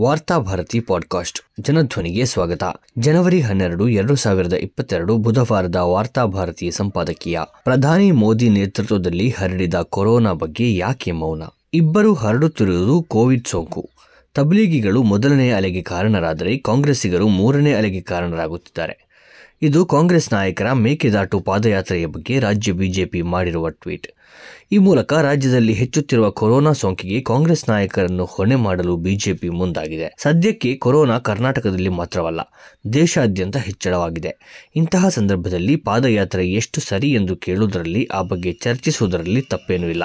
Varthabharati podcast ಜನಧ್ವನಿಗೆ ಸ್ವಾಗತ. ಜನವರಿ ಹನ್ನೆರಡು, ಎರಡು ಸಾವಿರದ ಇಪ್ಪತ್ತೆರಡು ಬುಧವಾರದ ವಾರ್ತಾಭಾರತಿ ಸಂಪಾದಕೀಯ. ಪ್ರಧಾನಿ ಮೋದಿ ನೇತೃತ್ವದಲ್ಲಿ ಹರಡಿದ ಕೊರೋನಾ ಬಗ್ಗೆ ಯಾಕೆ ಮೌನ? ಇಬ್ಬರು ಹರಡುತ್ತಿರುವುದು ಕೋವಿಡ್ ಸೋಂಕು. ತಬ್ಲೀಗಿಗಳು ಮೊದಲನೇ ಅಲೆಗೆ ಕಾರಣರಾದರೆ ಕಾಂಗ್ರೆಸ್ಸಿಗರು ಮೂರನೇ ಅಲೆಗೆ ಕಾರಣರಾಗುತ್ತಿದ್ದಾರೆ. ಇದು ಕಾಂಗ್ರೆಸ್ ನಾಯಕರ ಮೇಕೆದಾಟು ಪಾದಯಾತ್ರೆಯ ಬಗ್ಗೆ ರಾಜ್ಯ ಬಿಜೆಪಿ ಮಾಡಿರುವ ಟ್ವೀಟ್. ಈ ಮೂಲಕ ರಾಜ್ಯದಲ್ಲಿ ಹೆಚ್ಚುತ್ತಿರುವ ಕೊರೋನಾ ಸೋಂಕಿಗೆ ಕಾಂಗ್ರೆಸ್ ನಾಯಕರನ್ನು ಹೊಣೆ ಮಾಡಲು ಬಿಜೆಪಿ ಮುಂದಾಗಿದೆ. ಸದ್ಯಕ್ಕೆ ಕೊರೋನಾ ಕರ್ನಾಟಕದಲ್ಲಿ ಮಾತ್ರವಲ್ಲ, ದೇಶಾದ್ಯಂತ ಹೆಚ್ಚಳವಾಗಿದೆ. ಇಂತಹ ಸಂದರ್ಭದಲ್ಲಿ ಪಾದಯಾತ್ರೆ ಎಷ್ಟು ಸರಿ ಎಂದು ಕೇಳುವುದರಲ್ಲಿ, ಆ ಬಗ್ಗೆ ಚರ್ಚಿಸುವುದರಲ್ಲಿ ತಪ್ಪೇನೂ ಇಲ್ಲ.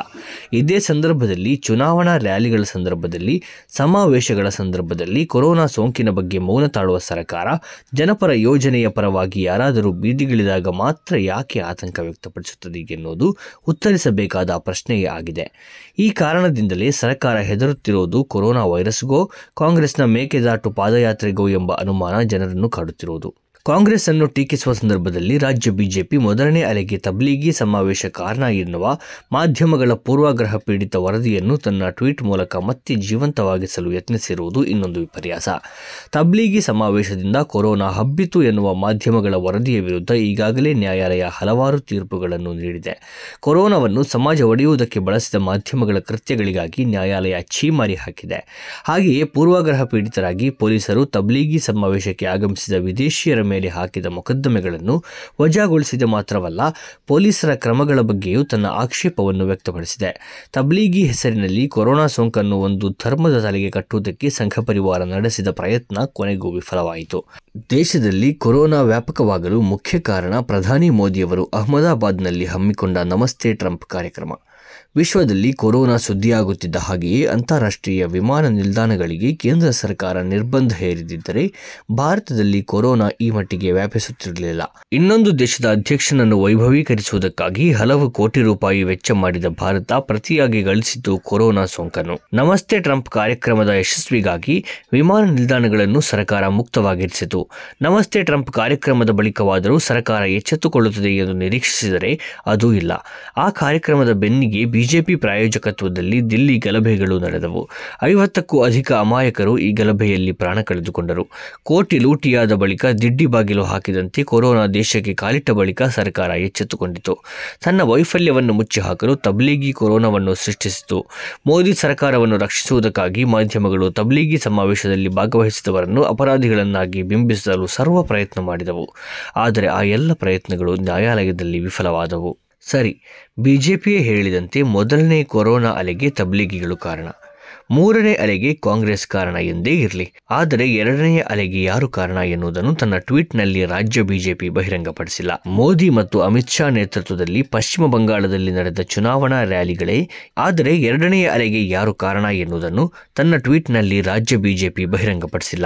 ಇದೇ ಸಂದರ್ಭದಲ್ಲಿ, ಚುನಾವಣಾ ರ್ಯಾಲಿಗಳ ಸಂದರ್ಭದಲ್ಲಿ, ಸಮಾವೇಶಗಳ ಸಂದರ್ಭದಲ್ಲಿ ಕೊರೋನಾ ಸೋಂಕಿನ ಬಗ್ಗೆ ಮೌನ ತಾಳುವ ಸರ್ಕಾರ ಜನಪರ ಯೋಜನೆಯ ಪರವಾಗಿ ಯಾರಾದರೂ ಬೀದಿಗಿಳಿದಾಗ ಮಾತ್ರ ಯಾಕೆ ಆತಂಕ ವ್ಯಕ್ತಪಡಿಸುತ್ತದೆ ಎನ್ನುವುದು ಉತ್ತರಿಸಬೇಕಾದ ಪ್ರಶ್ನೆಯೇ ಆಗಿದೆ. ಈ ಕಾರಣದಿಂದಲೇ ಸರ್ಕಾರ ಹೆದರುತ್ತಿರುವುದು ಕೊರೋನಾ ವೈರಸ್ಗೋ, ಕಾಂಗ್ರೆಸ್ನ ಮೇಕೆದಾಟು ಪಾದಯಾತ್ರೆಗೋ ಎಂಬ ಅನುಮಾನ ಜನರನ್ನು ಕಾಡುತ್ತಿರುವುದು. ಕಾಂಗ್ರೆಸ್ ಅನ್ನು ಟೀಕಿಸುವ ಸಂದರ್ಭದಲ್ಲಿ ರಾಜ್ಯ ಬಿಜೆಪಿ ಮೊದಲನೇ ಅಲೆಗೆ ತಬ್ಲೀಗಿ ಸಮಾವೇಶ ಕಾರಣ ಎನ್ನುವ ಮಾಧ್ಯಮಗಳ ಪೂರ್ವಾಗ್ರಹ ಪೀಡಿತ ವರದಿಯನ್ನು ತನ್ನ ಟ್ವೀಟ್ ಮೂಲಕ ಮತ್ತೆ ಜೀವಂತವಾಗಿಸಲು ಯತ್ನಿಸಿರುವುದು ಇನ್ನೊಂದು ವಿಪರ್ಯಾಸ. ತಬ್ಲೀಗಿ ಸಮಾವೇಶದಿಂದ ಕೊರೋನಾ ಹಬ್ಬಿತು ಎನ್ನುವ ಮಾಧ್ಯಮಗಳ ವರದಿಯ ವಿರುದ್ಧ ಈಗಾಗಲೇ ನ್ಯಾಯಾಲಯ ಹಲವಾರು ತೀರ್ಪುಗಳನ್ನು ನೀಡಿದೆ. ಕೊರೋನಾವನ್ನು ಸಮಾಜ ಒಡೆಯುವುದಕ್ಕೆ ಬಳಸಿದ ಮಾಧ್ಯಮಗಳ ಕೃತ್ಯಗಳಿಗಾಗಿ ನ್ಯಾಯಾಲಯ ಛೀಮಾರಿ ಹಾಕಿದೆ. ಹಾಗೆಯೇ ಪೂರ್ವಾಗ್ರಹ ಪೀಡಿತರಾಗಿ ಪೊಲೀಸರು ತಬ್ಲೀಗಿ ಸಮಾವೇಶಕ್ಕೆ ಆಗಮಿಸಿದ ವಿದೇಶಿಯರ ಮೇಲೆ ಹಾಕಿದ ಮೊಕದ್ದಮೆಗಳನ್ನು ವಜಾಗೊಳಿಸಿದೆ ಮಾತ್ರವಲ್ಲ ಪೊಲೀಸರ ಕ್ರಮಗಳ ಬಗ್ಗೆಯೂ ತನ್ನ ಆಕ್ಷೇಪವನ್ನು ವ್ಯಕ್ತಪಡಿಸಿದೆ. ತಬ್ಲೀಗಿ ಹೆಸರಿನಲ್ಲಿ ಕೊರೋನಾ ಸೋಂಕನ್ನು ಒಂದು ಧರ್ಮದ ತಲೆಗೆ ಕಟ್ಟುವುದಕ್ಕೆ ಸಂಘ ಪರಿವಾರ ನಡೆಸಿದ ಪ್ರಯತ್ನ ಕೊನೆಗೂ ವಿಫಲವಾಯಿತು. ದೇಶದಲ್ಲಿ ಕೊರೋನಾ ವ್ಯಾಪಕವಾಗಲು ಮುಖ್ಯ ಕಾರಣ ಪ್ರಧಾನಿ ಮೋದಿಯವರು ಅಹಮದಾಬಾದ್ನಲ್ಲಿ ಹಮ್ಮಿಕೊಂಡ ನಮಸ್ತೆ ಟ್ರಂಪ್ ಕಾರ್ಯಕ್ರಮ. ವಿಶ್ವದಲ್ಲಿ ಕೊರೋನಾ ಸುದ್ದಿಯಾಗುತ್ತಿದ್ದ ಹಾಗೆಯೇ ಅಂತಾರಾಷ್ಟ್ರೀಯ ವಿಮಾನ ನಿಲ್ದಾಣಗಳಿಗೆ ಕೇಂದ್ರ ಸರ್ಕಾರ ನಿರ್ಬಂಧ ಹೇರಿದಿದ್ದರೆ ಭಾರತದಲ್ಲಿ ಕೊರೋನಾ ಈ ಮಟ್ಟಿಗೆ ವ್ಯಾಪಿಸುತ್ತಿರಲಿಲ್ಲ. ಇನ್ನೊಂದು ದೇಶದ ಅಧ್ಯಕ್ಷನನ್ನು ವೈಭವೀಕರಿಸುವುದಕ್ಕಾಗಿ ಹಲವು ಕೋಟಿ ರೂಪಾಯಿ ವೆಚ್ಚ ಮಾಡಿದ ಭಾರತ ಪ್ರತಿಯಾಗಿ ಗಳಿಸಿದ್ದು ಕೊರೋನಾ ಸೋಂಕನ್ನು. ನಮಸ್ತೆ ಟ್ರಂಪ್ ಕಾರ್ಯಕ್ರಮದ ಯಶಸ್ವಿಗಾಗಿ ವಿಮಾನ ನಿಲ್ದಾಣಗಳನ್ನು ಸರ್ಕಾರ ಮುಕ್ತವಾಗಿರಿಸಿತು. ನಮಸ್ತೆ ಟ್ರಂಪ್ ಕಾರ್ಯಕ್ರಮದ ಬಳಿಕವಾದರೂ ಸರ್ಕಾರ ಎಚ್ಚೆತ್ತುಕೊಳ್ಳುತ್ತದೆ ಎಂದು ನಿರೀಕ್ಷಿಸಿದರೆ ಅದೂ ಇಲ್ಲ. ಆ ಕಾರ್ಯಕ್ರಮದ ಬೆನ್ನಿಗೆ ಬಿಜೆಪಿ ಪ್ರಾಯೋಜಕತ್ವದಲ್ಲಿ ದಿಲ್ಲಿ ಗಲಭೆಗಳು ನಡೆದವು. ಐವತ್ತಕ್ಕೂ ಅಧಿಕ ಅಮಾಯಕರು ಈ ಗಲಭೆಯಲ್ಲಿ ಪ್ರಾಣ ಕಳೆದುಕೊಂಡರು. ಕೋಟಿ ಲೂಟಿಯಾದ ಬಳಿಕ ದಿಡ್ಡಿ ಬಾಗಿಲು ಹಾಕಿದಂತೆ ಕೊರೋನಾ ದೇಶಕ್ಕೆ ಕಾಲಿಟ್ಟ ಬಳಿಕ ಸರ್ಕಾರ ಎಚ್ಚೆತ್ತುಕೊಂಡಿತು. ತನ್ನ ವೈಫಲ್ಯವನ್ನು ಮುಚ್ಚಿಹಾಕಲು ತಬ್ಲೀಗಿ ಕೊರೋನಾವನ್ನು ಸೃಷ್ಟಿಸಿತು. ಮೋದಿ ಸರ್ಕಾರವನ್ನು ರಕ್ಷಿಸುವುದಕ್ಕಾಗಿ ಮಾಧ್ಯಮಗಳು ತಬ್ಲೀಗಿ ಸಮಾವೇಶದಲ್ಲಿ ಭಾಗವಹಿಸಿದವರನ್ನು ಅಪರಾಧಿಗಳನ್ನಾಗಿ ಬಿಂಬಿಸಲು ಸರ್ವ ಪ್ರಯತ್ನ ಮಾಡಿದವು. ಆದರೆ ಆ ಎಲ್ಲ ಪ್ರಯತ್ನಗಳು ನ್ಯಾಯಾಲಯದಲ್ಲಿ ವಿಫಲವಾದವು. ಸರಿ ಬಿಜೆಪಿಯೇ ಹೇಳಿದಂತೆ ಮೊದಲನೇ ಕೊರೋನಾ ಅಲೆಗೆ ತಬ್ಲಿಗಿಗಳು ಕಾರಣ. ಮೂರನೇ ಅಲೆಗೆ ಕಾಂಗ್ರೆಸ್ ಕಾರಣ ಎಂದೇ ಇರಲಿ. ಆದರೆ ಎರಡನೆಯ ಅಲೆಗೆ ಯಾರು ಕಾರಣ ಎನ್ನುವುದನ್ನು ತನ್ನ ಟ್ವೀಟ್ನಲ್ಲಿ ರಾಜ್ಯ ಬಿಜೆಪಿ ಬಹಿರಂಗಪಡಿಸಿಲ್ಲ. ಮೋದಿ ಮತ್ತು ಅಮಿತ್ ಶಾ ನೇತೃತ್ವದಲ್ಲಿ ಪಶ್ಚಿಮ ಬಂಗಾಳದಲ್ಲಿ ನಡೆದ ಚುನಾವಣಾ ರ್ಯಾಲಿಗಳೇ, ಆದರೆ ಎರಡನೆಯ ಅಲೆಗೆ ಯಾರು ಕಾರಣ ಎನ್ನುವುದನ್ನು ತನ್ನ ಟ್ವೀಟ್ನಲ್ಲಿ ರಾಜ್ಯ ಬಿಜೆಪಿ ಬಹಿರಂಗಪಡಿಸಿಲ್ಲ.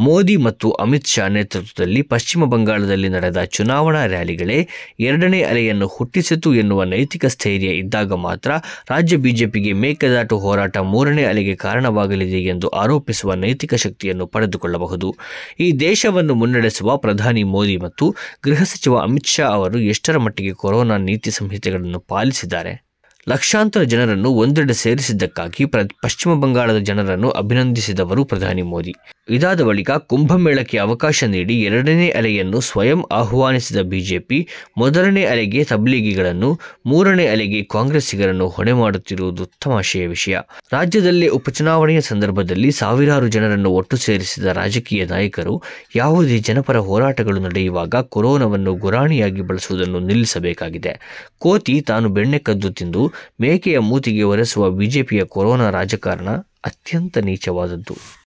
ಮೋದಿ ಮತ್ತು ಅಮಿತ್ ಶಾ ನೇತೃತ್ವದಲ್ಲಿ ಪಶ್ಚಿಮ ಬಂಗಾಳದಲ್ಲಿ ನಡೆದ ಚುನಾವಣಾ ರ್ಯಾಲಿಗಳೇ, ಎರಡನೇ ಅಲೆಯನ್ನು ಹುಟ್ಟಿಸಿತು ಎನ್ನುವ ನೈತಿಕ ಸ್ಥೈರ್ಯ ಇದ್ದಾಗ ಮಾತ್ರ ರಾಜ್ಯ ಬಿಜೆಪಿಗೆ ಮೇಕೆದಾಟು ಹೋರಾಟ ಮೂರನೇ ಅಲೆಗೆ ಕಾರಣವಾಗಲಿದೆ ಎಂದು ಆರೋಪಿಸುವ ನೈತಿಕ ಶಕ್ತಿಯನ್ನು ಪಡೆದುಕೊಳ್ಳಬಹುದು. ಈ ದೇಶವನ್ನು ಮುನ್ನಡೆಸುವ ಪ್ರಧಾನಿ ಮೋದಿ ಮತ್ತು ಗೃಹ ಸಚಿವ ಅಮಿತ್ ಶಾ ಅವರು ಎಷ್ಟರ ಮಟ್ಟಿಗೆ ಕೊರೋನಾ ನೀತಿ ಸಂಹಿತೆಗಳನ್ನು ಪಾಲಿಸಿದ್ದಾರೆ? ಲಕ್ಷಾಂತರ ಜನರನ್ನು ಒಂದೆಡೆ ಸೇರಿಸಿದ್ದಕ್ಕಾಗಿ ಪಶ್ಚಿಮ ಬಂಗಾಳದ ಜನರನ್ನು ಅಭಿನಂದಿಸಿದವರು ಪ್ರಧಾನಿ ಮೋದಿ. ಇದಾದ ಬಳಿಕ ಕುಂಭಮೇಳಕ್ಕೆ ಅವಕಾಶ ನೀಡಿ ಎರಡನೇ ಅಲೆಯನ್ನು ಸ್ವಯಂ ಆಹ್ವಾನಿಸಿದ ಬಿಜೆಪಿ ಮೊದಲನೇ ಅಲೆಗೆ ತಬ್ಲೀಗಿಗಳನ್ನು, ಮೂರನೇ ಅಲೆಗೆ ಕಾಂಗ್ರೆಸ್ಸಿಗರನ್ನು ಹೊಣೆ ಮಾಡುತ್ತಿರುವುದು ತಮಾಷೆಯ ವಿಷಯ. ರಾಜ್ಯದಲ್ಲಿ ಉಪಚುನಾವಣೆಯ ಸಂದರ್ಭದಲ್ಲಿ ಸಾವಿರಾರು ಜನರನ್ನು ಒಟ್ಟು ಸೇರಿಸಿದ ರಾಜಕೀಯ ನಾಯಕರು ಯಾವುದೇ ಜನಪರ ಹೋರಾಟಗಳು ನಡೆಯುವಾಗ ಕೊರೋನಾವನ್ನು ಗುರಾಣಿಯಾಗಿ ಬಳಸುವುದನ್ನು ನಿಲ್ಲಿಸಬೇಕಾಗಿದೆ. ಕೋತಿ ತಾನು ಬೆಣ್ಣೆ ಕದ್ದು ತಿಂದು ಮೇಕೆಯ ಮೂತಿಗೆ ಒರೆಸುವ ಬಿಜೆಪಿಯ ಕೊರೋನಾ ರಾಜಕಾರಣ ಅತ್ಯಂತ ನೀಚವಾದದ್ದು.